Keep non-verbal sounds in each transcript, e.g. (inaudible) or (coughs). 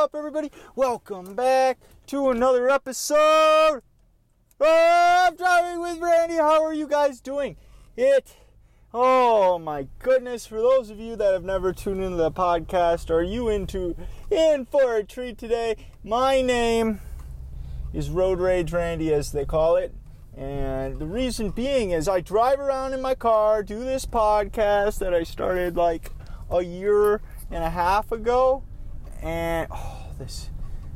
up, everybody? Welcome back to another episode of Driving with Randy. How are you guys doing? It, oh my goodness, for those of you that have never tuned into the podcast, are you into in for a treat today? My name is Road Rage Randy, as they call it. And the reason being is I drive around in my car, do this podcast that I started like a year and a half ago, and oh, this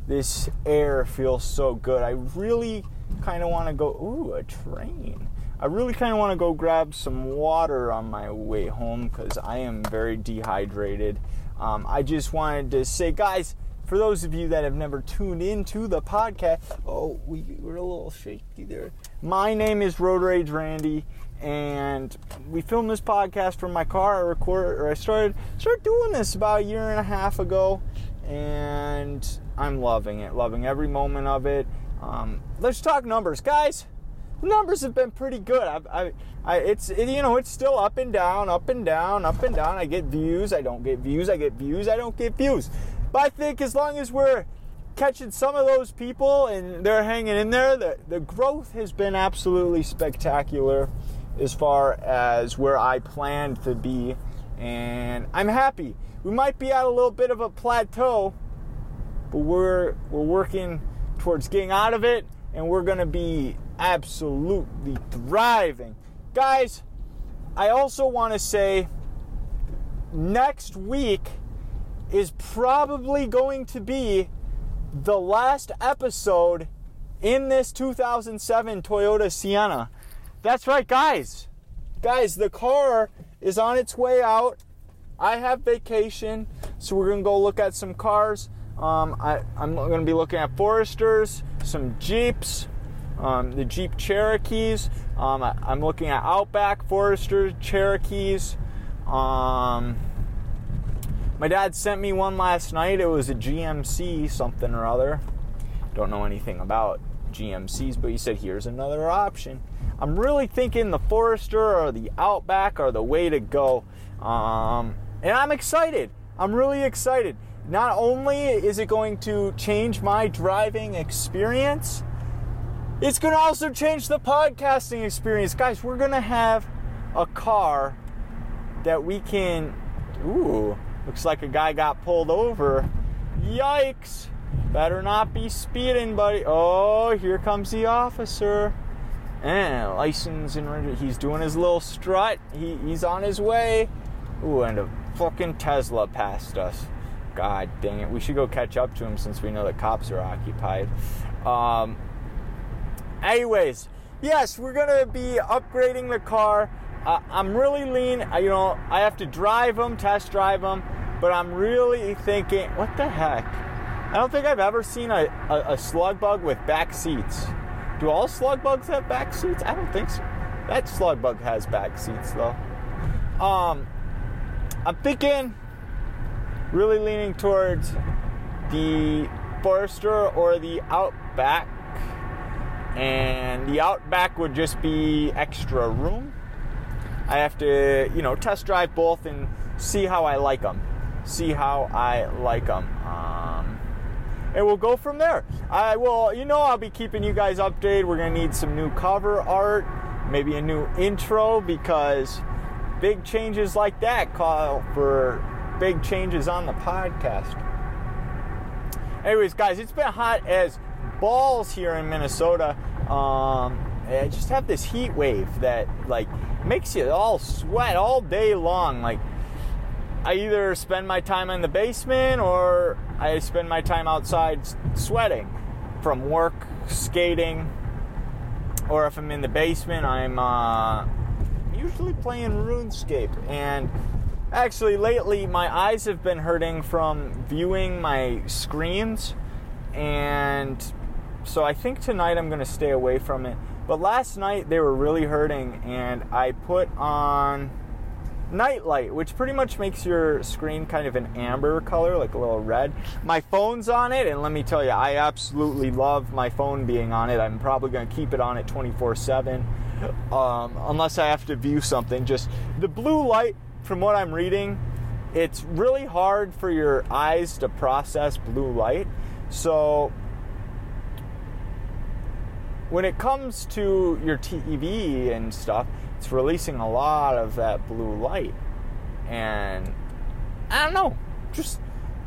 this air feels so good. I really kind of want to go. Ooh, a train. I really kind of want to go grab some water on my way home because I am very dehydrated. Um, I just wanted to say, guys, for those of you that have never tuned into the podcast, oh, we were a little shaky there. My name is Road Rage Randy, and we filmed this podcast from my car. I recorded, or I started started doing this about a year and a half ago, and I'm loving it, loving every moment of it. Um, let's talk numbers, guys. Numbers have been pretty good. I, I, I it's it, you know it's still up and down, up and down, up and down. I get views, I don't get views. I get views, I don't get views. But I think as long as we're catching some of those people and they're hanging in there, the, the growth has been absolutely spectacular as far as where I planned to be. And I'm happy. We might be at a little bit of a plateau, but we're we're working towards getting out of it and we're to be absolutely thriving. Guys, I also want to say next week is probably going to be the last episode in this 2007 Toyota Sienna. That's right, guys. Guys, the car is on its way out. I have vacation, so we're gonna go look at some cars. Um, I, am gonna be looking at Foresters, some Jeeps, um, the Jeep Cherokees. Um, I, am looking at Outback, Foresters, Cherokees. Um, my dad sent me one last night. It was a GMC something or other. Don't know anything about GMCs, but he said, here's another option. I'm really thinking the Forester or the Outback are the way to go. Um, and I'm excited. I'm really excited. Not only is it going to change my driving experience, it's going to also change the podcasting experience. Guys, we're going to have a car that we can. Ooh, Looks like a guy got pulled over. Yikes! Better not be speeding, buddy. Oh, here comes the officer. And license and he's doing his little strut. He, he's on his way. Ooh, and a fucking Tesla passed us. God dang it. We should go catch up to him since we know the cops are occupied. Um, anyways, yes, we're going to be upgrading the car. Uh, I'm really lean. You know, I have to drive them, test drive them, but I'm really thinking, what the heck? I don't think I've ever seen a, a, a slug bug with back seats. Do all slug bugs have back seats? I don't think so. That slug bug has back seats though. Um, I'm thinking, really leaning towards the Forester or the Outback, and the Outback would just be extra room I have to, you know, test drive both and see how I like them. See how I like them. Um, and we'll go from there. I will, you know, I'll be keeping you guys updated. We're to need some new cover art, maybe a new intro because big changes like that call for big changes on the podcast. Anyways, guys, it's been hot as balls here in Minnesota. Um, I just have this heat wave that, like, makes you all sweat all day long. Like, I either spend my time in the basement or I spend my time outside sweating from work, skating, or if I'm in the basement, I'm uh, usually playing RuneScape. And actually, lately, my eyes have been hurting from viewing my screens, and so I think tonight I'm going to stay away from it. But last night they were really hurting, and I put on nightlight, which pretty much makes your screen kind of an amber color, like a little red. My phone's on it, and let me tell you, I absolutely love my phone being on it. I'm probably going to keep it on it 24 7, um, unless I have to view something. Just the blue light, from what I'm reading, it's really hard for your eyes to process blue light. So when it comes to your TV and stuff, it's releasing a lot of that blue light. And I don't know, just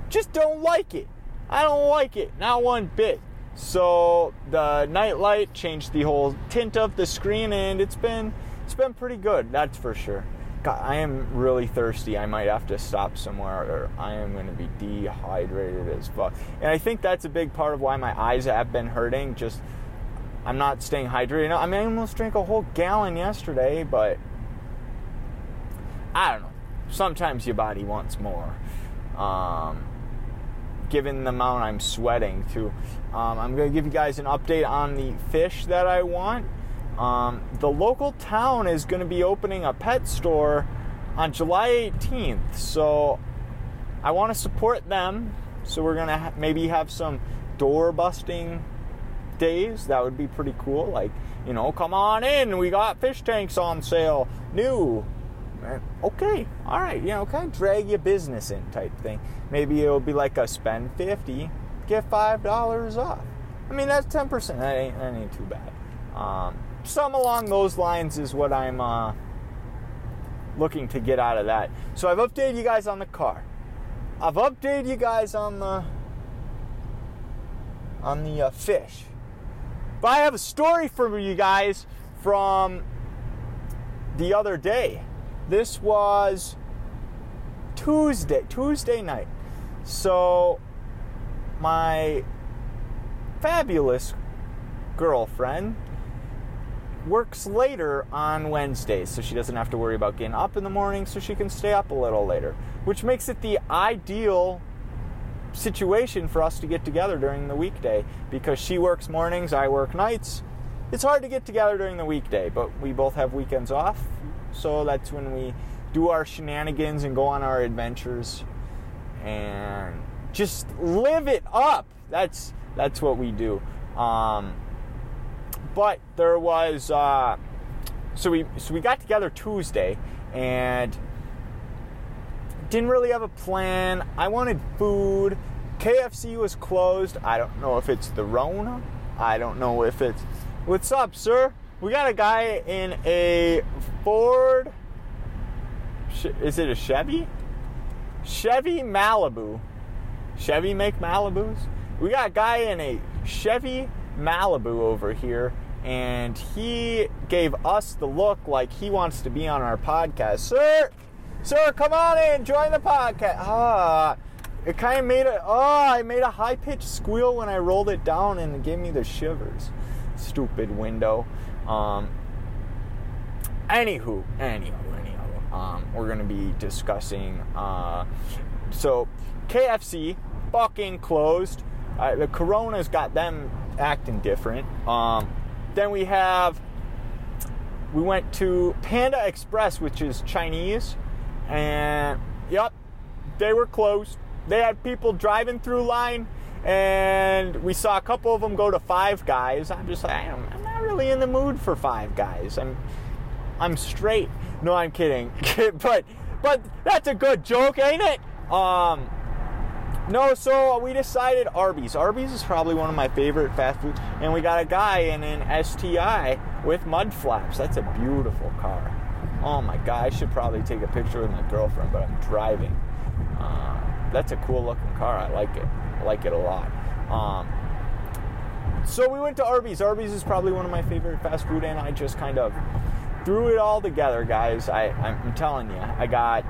just don't like it. I don't like it, not one bit. So the night light changed the whole tint of the screen, and it's been it's been pretty good. That's for sure. God, I am really thirsty. I might have to stop somewhere, or I am going to be dehydrated as fuck. And I think that's a big part of why my eyes have been hurting. Just I'm not staying hydrated. I mean, I almost drank a whole gallon yesterday, but I don't know. Sometimes your body wants more. Um, given the amount I'm sweating, too. Um, I'm going to give you guys an update on the fish that I want. Um, the local town is going to be opening a pet store on July 18th, so I want to support them. So we're going to ha- maybe have some door busting days. That would be pretty cool. Like, you know, come on in. We got fish tanks on sale. New. Okay. All right. You know, kind of drag your business in type thing. Maybe it'll be like a spend 50, get $5 off. I mean, that's 10%. That ain't, that ain't too bad. Um, some along those lines is what I'm uh, looking to get out of that. So I've updated you guys on the car. I've updated you guys on the on the uh, fish. But I have a story for you guys from the other day. This was Tuesday, Tuesday night. So my fabulous girlfriend works later on Wednesdays, so she doesn't have to worry about getting up in the morning, so she can stay up a little later, which makes it the ideal situation for us to get together during the weekday because she works mornings, I work nights. It's hard to get together during the weekday, but we both have weekends off, so that's when we do our shenanigans and go on our adventures and just live it up. That's that's what we do. Um, but there was uh, so we so we got together Tuesday and didn't really have a plan. I wanted food. KFC was closed. I don't know if it's the Rona. I don't know if it's. What's up, sir? We got a guy in a Ford. Is it a Chevy? Chevy Malibu. Chevy make Malibus? We got a guy in a Chevy Malibu over here, and he gave us the look like he wants to be on our podcast. Sir, sir, come on in, join the podcast. Ah, it kind of made a oh, I made a high pitched squeal when I rolled it down, and it gave me the shivers. Stupid window. Um. Anywho, anywho, anywho, um, we're gonna be discussing. Uh, so, KFC fucking closed. Uh, the Corona's got them acting different. Um, then we have we went to Panda Express, which is Chinese, and yep, they were closed. They had people driving through line, and we saw a couple of them go to Five Guys. I'm just like, I'm, not really in the mood for Five Guys. I'm I'm straight. No, I'm kidding. (laughs) but but that's a good joke, ain't it? Um, no, so we decided Arby's. Arby's is probably one of my favorite fast food, and we got a guy in an STI with mud flaps. That's a beautiful car. Oh my god, I should probably take a picture with my girlfriend, but I'm driving. Uh, that's a cool looking car. I like it. I like it a lot. Um, so we went to Arby's. Arby's is probably one of my favorite fast food, and I just kind of threw it all together, guys. I, I'm telling you, I got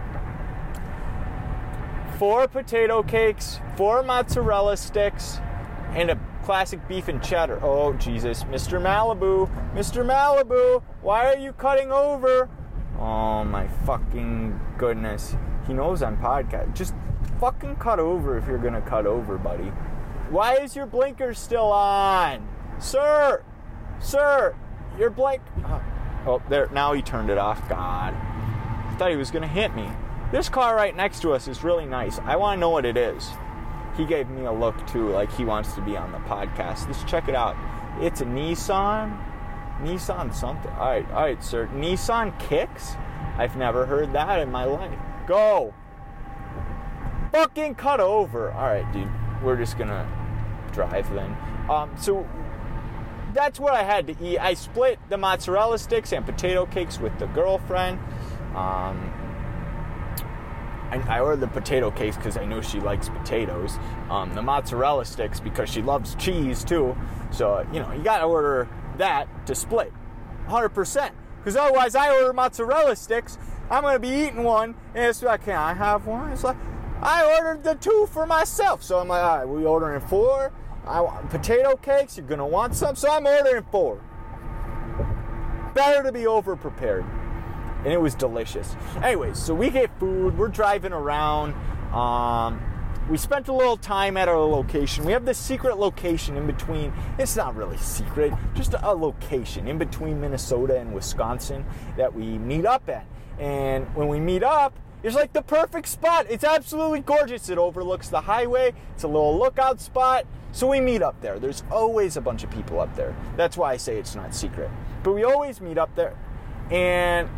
four potato cakes, four mozzarella sticks, and a classic beef and cheddar. Oh, Jesus. Mr. Malibu, Mr. Malibu, why are you cutting over? Oh, my fucking goodness. He knows I'm podcast. Just fucking cut over if you're gonna cut over, buddy. Why is your blinker still on? Sir! Sir! Your blink. Oh, oh, there. Now he turned it off. God. I thought he was gonna hit me. This car right next to us is really nice. I want to know what it is. He gave me a look too, like he wants to be on the podcast. Let's check it out. It's a Nissan. Nissan something. All right, all right, sir. Nissan Kicks. I've never heard that in my life. Go. fucking cut over. All right, dude, we're just gonna drive then. Um, so that's what I had to eat. I split the mozzarella sticks and potato cakes with the girlfriend. Um, I, ordered the potato cakes because I know she likes potatoes. Um, the mozzarella sticks because she loves cheese too. So, you know, you gotta order that to split 100%. Because otherwise, I order mozzarella sticks, I'm gonna be eating one, and it's like, can I have one? It's like, I ordered the two for myself. So I'm like, all right, we ordering four. I want potato cakes. You're gonna want some, so I'm ordering four. Better to be over prepared and it was delicious. Anyways, so we get food. We're driving around. Um, we spent a little time at our location. We have this secret location in between. It's not really secret, just a location in between Minnesota and Wisconsin that we meet up at. And when we meet up, it's like the perfect spot. It's absolutely gorgeous. It overlooks the highway. It's a little lookout spot. So we meet up there. There's always a bunch of people up there. That's why I say it's not secret. But we always meet up there. And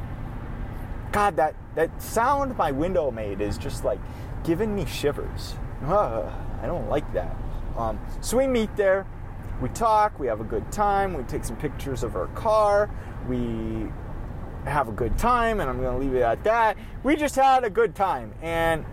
God, that, that sound my window made is just like giving me shivers. (laughs) I don't like that. Um, so we meet there, we talk, we have a good time, we take some pictures of our car, we have a good time, and I'm going to leave it at that. We just had a good time. And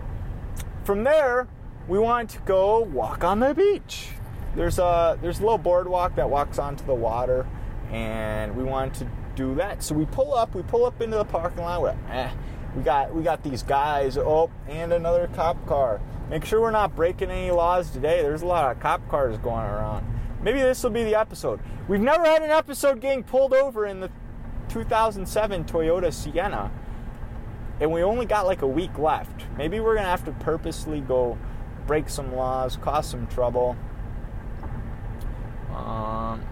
from there, we wanted to go walk on the beach. There's a, there's a little boardwalk that walks onto the water, and we wanted to do that. So we pull up, we pull up into the parking lot. We're, eh, we got we got these guys. Oh, and another cop car. Make sure we're not breaking any laws today. There's a lot of cop cars going around. Maybe this will be the episode. We've never had an episode getting pulled over in the 2007 Toyota Sienna, and we only got like a week left. Maybe we're gonna have to purposely go break some laws, cause some trouble. Um,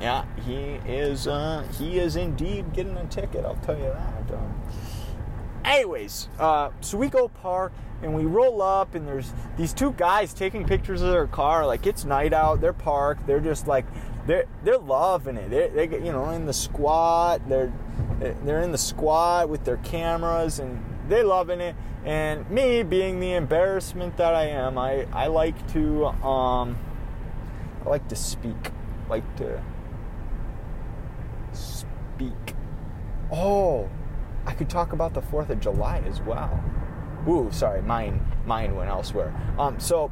yeah, he is. Uh, he is indeed getting a ticket. I'll tell you that. Um, anyways, uh, so we go park and we roll up, and there's these two guys taking pictures of their car. Like it's night out, they're parked. They're just like they're they're loving it. They're they you know in the squat. They're they're in the squat with their cameras and they're loving it. And me being the embarrassment that I am, I I like to um I like to speak, like to speak. Oh, I could talk about the 4th of July as well. Ooh, sorry, mine mine went elsewhere. Um, so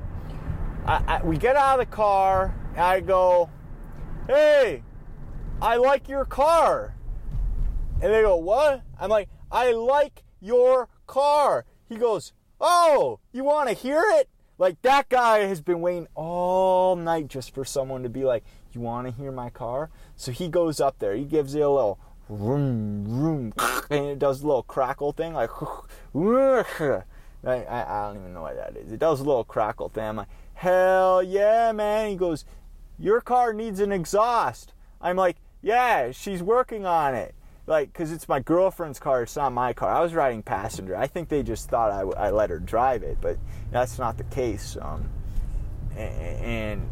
I, I, we get out of the car. I go, hey, I like your car. And they go, what? I'm like, I like your car. He goes, oh, you want to hear it? Like that guy has been waiting all night just for someone to be like, you want to hear my car? So he goes up there. He gives it a little room, room, (laughs) and it does a little crackle thing, like. (laughs) I, I, don't even know what that is. It does a little crackle thing. I'm like, hell yeah, man. He goes, your car needs an exhaust. I'm like, yeah, she's working on it. Like, because it's my girlfriend's car, it's not my car. I was riding passenger. I think they just thought I, I let her drive it, but that's not the case. Um, and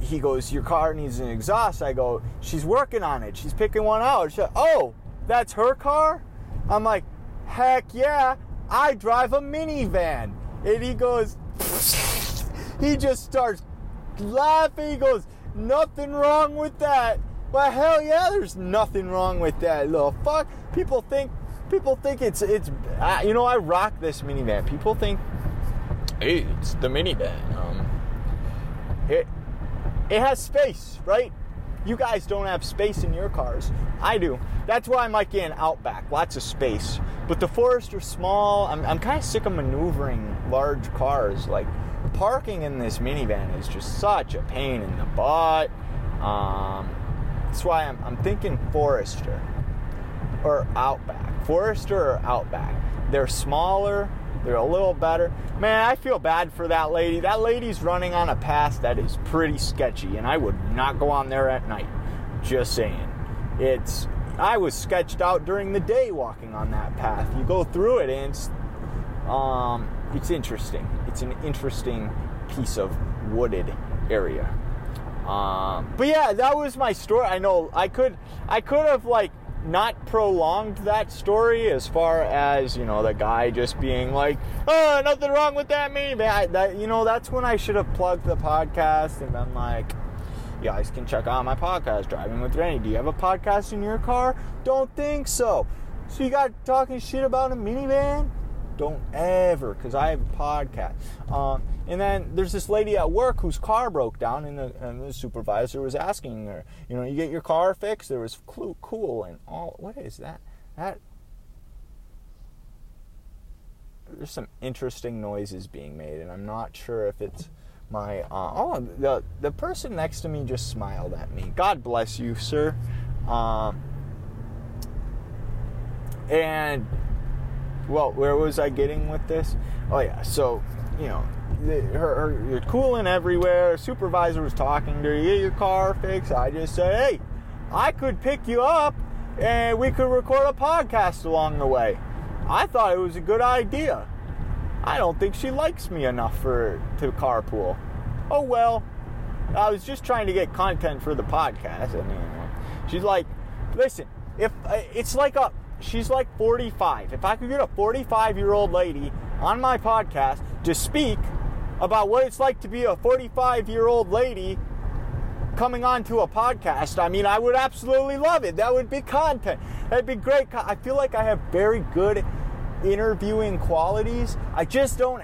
he goes, Your car needs an exhaust. I go, She's working on it. She's picking one out. She, oh, that's her car? I'm like, Heck yeah, I drive a minivan. And he goes, (laughs) He just starts laughing. He goes, Nothing wrong with that. Well, hell yeah, there's nothing wrong with that little fuck. People think, people think it's it's. Uh, you know, I rock this minivan. People think, hey, it's the minivan. Um, it it has space, right? You guys don't have space in your cars. I do. That's why I might get an Outback, lots of space. But the Forester small, I'm, I'm kind of sick of maneuvering large cars. Like, parking in this minivan is just such a pain in the butt. Um, that's why I'm, I'm thinking Forester or Outback. Forester or Outback. They're smaller, they're a little better. Man, I feel bad for that lady. That lady's running on a path that is pretty sketchy, and I would not go on there at night. Just saying. It's I was sketched out during the day walking on that path. You go through it and it's um it's interesting. It's an interesting piece of wooded area. Um, but yeah, that was my story. I know I could I could have like not prolonged that story as far as you know the guy just being like, "Oh, nothing wrong with that minivan." That you know that's when I should have plugged the podcast and been like, "You guys can check out my podcast, Driving with Randy. Do you have a podcast in your car? Don't think so. So you got talking shit about a minivan? Don't ever, because I have a podcast. Um, and then there's this lady at work whose car broke down, and the, and the, supervisor was asking her, you know, you get your car fixed? There was cool and all. What is that? That. There's some interesting noises being made, and I'm not sure if it's my. Uh, oh, the the person next to me just smiled at me. God bless you, sir. Um, and well, where was I getting with this? Oh yeah, so you know, the, her, her, you're cooling everywhere. Supervisor was talking to her. You get your car fixed. I just said, hey, I could pick you up and we could record a podcast along the way. I thought it was a good idea. I don't think she likes me enough for to carpool. Oh well. I was just trying to get content for the podcast. I mean, she's like, listen, if uh, it's like a she's like 45. If I could get a 45 year old lady on my podcast to speak about what it's like to be a 45 year old lady coming onto a podcast, I mean, I would absolutely love it. That would be content. That'd be great. I feel like I have very good interviewing qualities. I just don't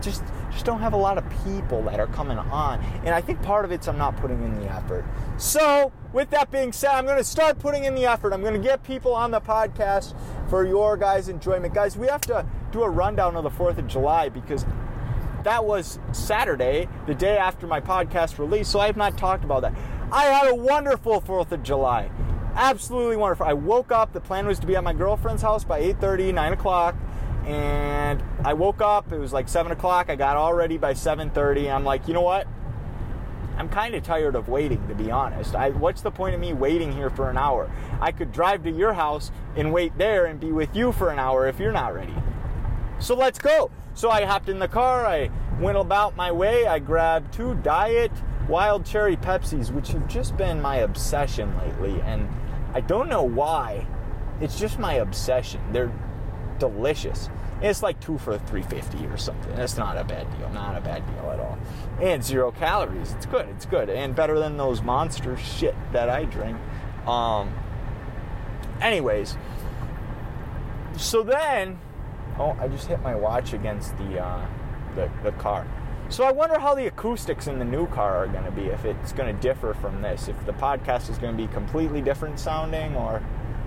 just just don't have a lot of people that are coming on. And I think part of it's I'm not putting in the effort. So, with that being said, I'm going to start putting in the effort. I'm going to get people on the podcast for your guys' enjoyment. Guys, we have to do a rundown of the 4th of July because that was Saturday, the day after my podcast release, so I have not talked about that. I had a wonderful 4th of July. Absolutely wonderful. I woke up, the plan was to be at my girlfriend's house by 8:30, 9 o'clock and I woke up. It was like seven o'clock. I got all ready by seven thirty. I'm like, you know what? I'm kind of tired of waiting, to be honest. I, what's the point of me waiting here for an hour? I could drive to your house and wait there and be with you for an hour if you're not ready. So let's go. So I hopped in the car. I went about my way. I grabbed two diet wild cherry Pepsis, which have just been my obsession lately, and I don't know why. It's just my obsession. They're delicious. It's like two for 350 or something. It's not a bad deal. Not a bad deal at all. And zero calories. It's good. It's good. And better than those monster shit that I drink. Um, anyways, so then, oh, I just hit my watch against the, uh, the, the car. So I wonder how the acoustics in the new car are going to be, if it's going to differ from this, if the podcast is going to be completely different sounding, or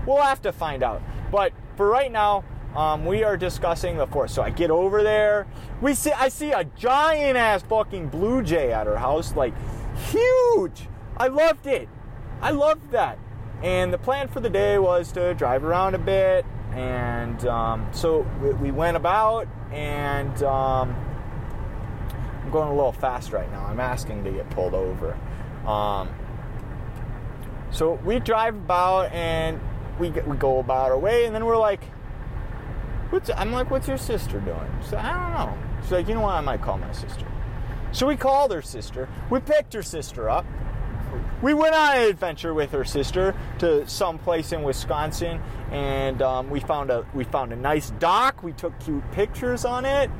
we'll have to find out. But for right now, um, we are discussing the force. So I get over there. We see I see a giant ass fucking blue jay at her house, like huge. I loved it. I loved that. And the plan for the day was to drive around a bit. And um, so we, we, went about, and um, I'm going a little fast right now. I'm asking to get pulled over. Um, so we drive about, and we, we go about our way, and then we're like, What's, I'm like, what's your sister doing? So I don't know. She's like, you know what? I might call my sister. So we called her sister. We picked her sister up. We went on an adventure with her sister to some place in Wisconsin, and um, we found a we found a nice dock. We took cute pictures on it,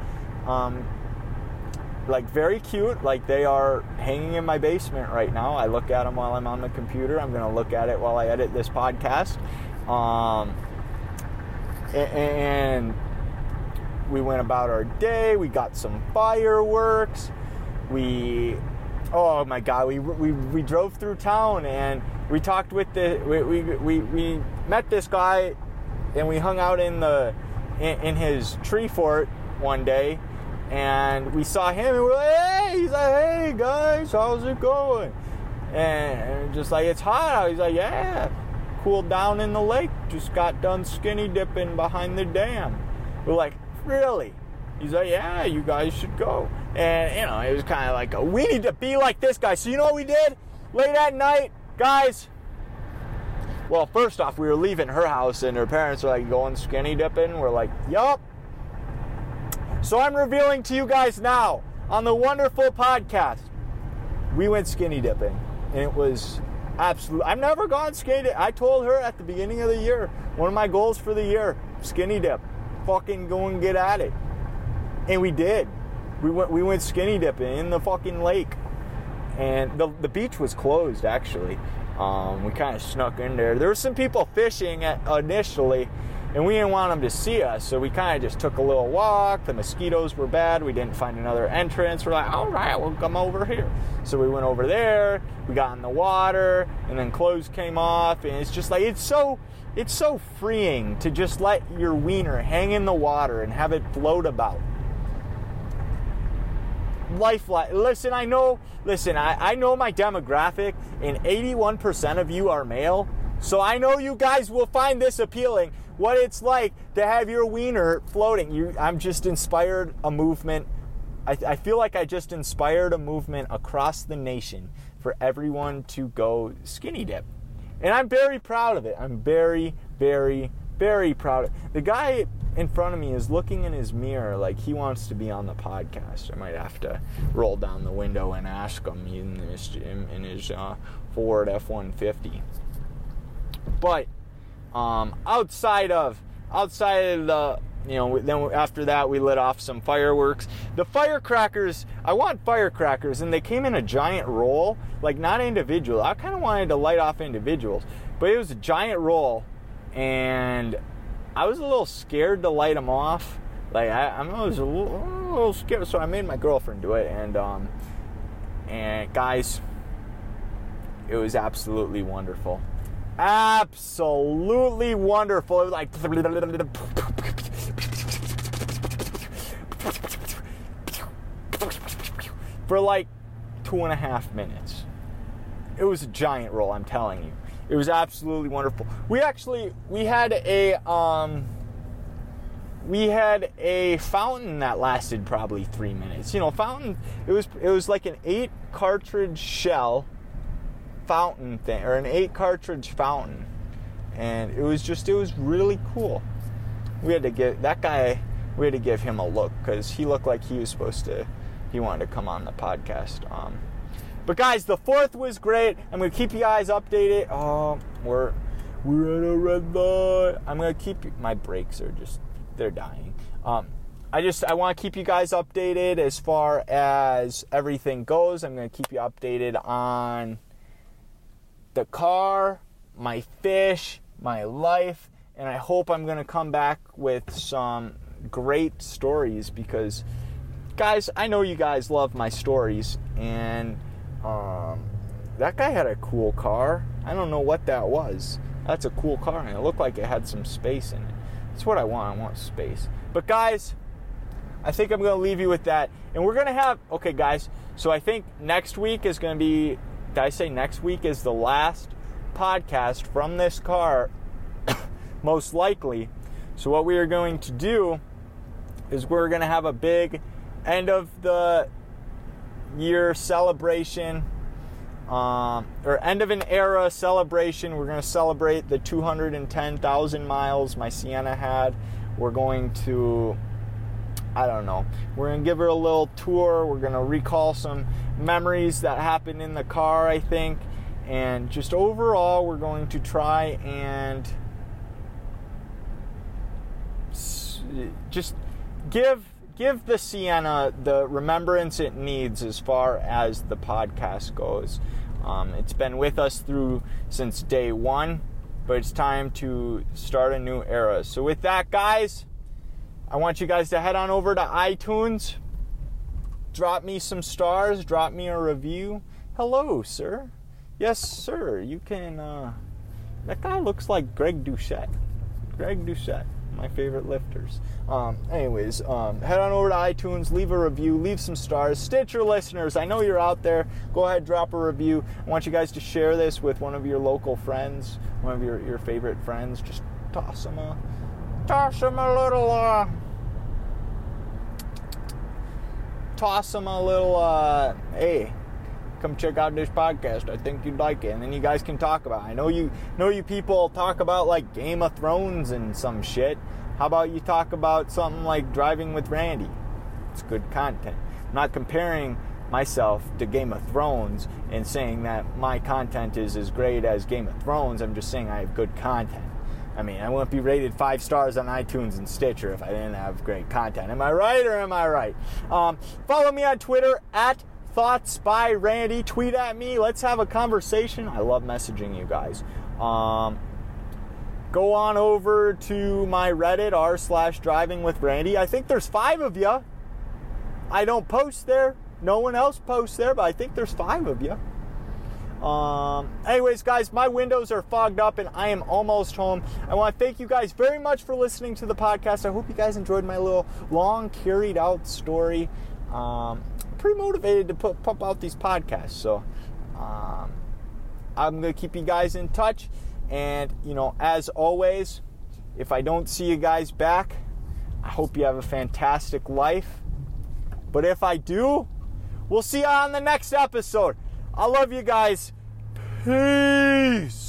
um, like very cute. Like they are hanging in my basement right now. I look at them while I'm on the computer. I'm gonna look at it while I edit this podcast. Um, and we went about our day. We got some fireworks. We, oh my God, we, we, we drove through town and we talked with the, we, we, we, we met this guy and we hung out in the, in, in his tree fort one day and we saw him and we're like, hey, he's like, hey guys, how's it going? And just like, it's hot out. He's like, yeah cooled down in the lake. Just got done skinny dipping behind the dam. We're like, really? He's like, yeah, you guys should go. And, you know, it was kind of like, a, we need to be like this guy. So, you know what we did? Late at night, guys. Well, first off, we were leaving her house, and her parents were like going skinny dipping. We're like, yup. So, I'm revealing to you guys now on the wonderful podcast, we went skinny dipping. And it was Absolutely. I've never gone skinny dip. I told her at the beginning of the year, one of my goals for the year, skinny dip. Fucking go and get at it. And we did. We went we went skinny dipping in the fucking lake. And the, the beach was closed actually. Um, we kind of snuck in there. There were some people fishing at, initially, and we didn't want them to see us, so we kind of just took a little walk. The mosquitoes were bad. We didn't find another entrance. We're like, all right, we'll come over here. So we went over there. We got in the water, and then clothes came off, and it's just like it's so it's so freeing to just let your wiener hang in the water and have it float about. Life, listen, I know, listen, I, I know my demographic, and 81% of you are male. So I know you guys will find this appealing what it's like to have your wiener floating. You, I'm just inspired a movement. I, I feel like I just inspired a movement across the nation for everyone to go skinny dip. And I'm very proud of it. I'm very, very, very proud. The guy in front of me is looking in his mirror like he wants to be on the podcast. I might have to roll down the window and ask him in his in his uh, Ford F-150. But um, outside of outside of the you know then after that we lit off some fireworks. The firecrackers i want firecrackers and they came in a giant roll like not individual. I kind of wanted to light off individuals but it was a giant roll and i was a little scared to light them off. Like i, I was a little, a little scared so i made my girlfriend do it and um and guys it was absolutely wonderful absolutely wonderful. It was like for like two and a half minutes. It was a giant roll, I'm telling you. It was absolutely wonderful. We actually we had a um we had a fountain that lasted probably three minutes. You know, fountain. It was it was like an eight cartridge shell fountain thing or an eight cartridge fountain. And it was just it was really cool. We had to give that guy we had to give him a look because he looked like he was supposed to he wanted to come on the podcast um, but guys the fourth was great i'm gonna keep you guys updated. Oh we're we're at a red light. I'm gonna keep my brakes are just they're dying. Um, I just I want to keep you guys updated as far as everything goes. I'm going to keep you updated on the car, my fish, my life, and I hope I'm going to come back with some great stories because, guys, I know you guys love my stories, and um, that guy had a cool car. I don't know what that was. That's a cool car, and it looked like it had some space in it. That's what I want. I want space. But, guys, I think I'm going to leave you with that. And we're going to have, okay, guys, so I think next week is going to be did I say next week is the last podcast from this car? (coughs) most likely. So, what we are going to do is we're going to have a big end of the year celebration um, or end of an era celebration. We're going to celebrate the 210,000 miles my Sienna had. We're going to I don't know. We're going to give her a little tour. We're going to recall some memories that happened in the car, I think. And just overall, we're going to try and just give give the Sienna the remembrance it needs as far as the podcast goes. Um, it's been with us through since day one, but it's time to start a new era. So, with that, guys, I want you guys to head on over to iTunes, drop me some stars, drop me a review. Hello, sir. Yes, sir. You can. Uh, that guy looks like Greg Doucette. Greg Doucette, my favorite lifters. Um, anyways, um, head on over to iTunes, leave a review, leave some stars. Stitcher listeners, I know you're out there. Go ahead, drop a review. I want you guys to share this with one of your local friends, one of your, your favorite friends. Just toss them a toss them a little uh, toss them a little, uh, hey, come check out this podcast. I think you'd like it, and then you guys can talk about. It. I know you know you people talk about like Game of Thrones and some shit. How about you talk about something like Driving with Randy? It's good content. I'm not comparing myself to Game of Thrones and saying that my content is as great as Game of Thrones. I'm just saying I have good content. I mean, I wouldn't be rated five stars on iTunes and Stitcher if I didn't have great content. Am I right or am I right? Um, follow me on Twitter at Thoughts by Randy. Tweet at me. Let's have a conversation. I love messaging you guys. Um, go on over to my Reddit r slash Driving with Randy. I think there's five of you. I don't post there. No one else posts there, but I think there's five of you. Um, anyways, guys, my windows are fogged up and I am almost home. I want to thank you guys very much for listening to the podcast. I hope you guys enjoyed my little long, carried out story. Um, pretty motivated to put pump out these podcasts, so um, I'm gonna keep you guys in touch. And you know, as always, if I don't see you guys back, I hope you have a fantastic life. But if I do, we'll see you on the next episode. I love you guys. Peace.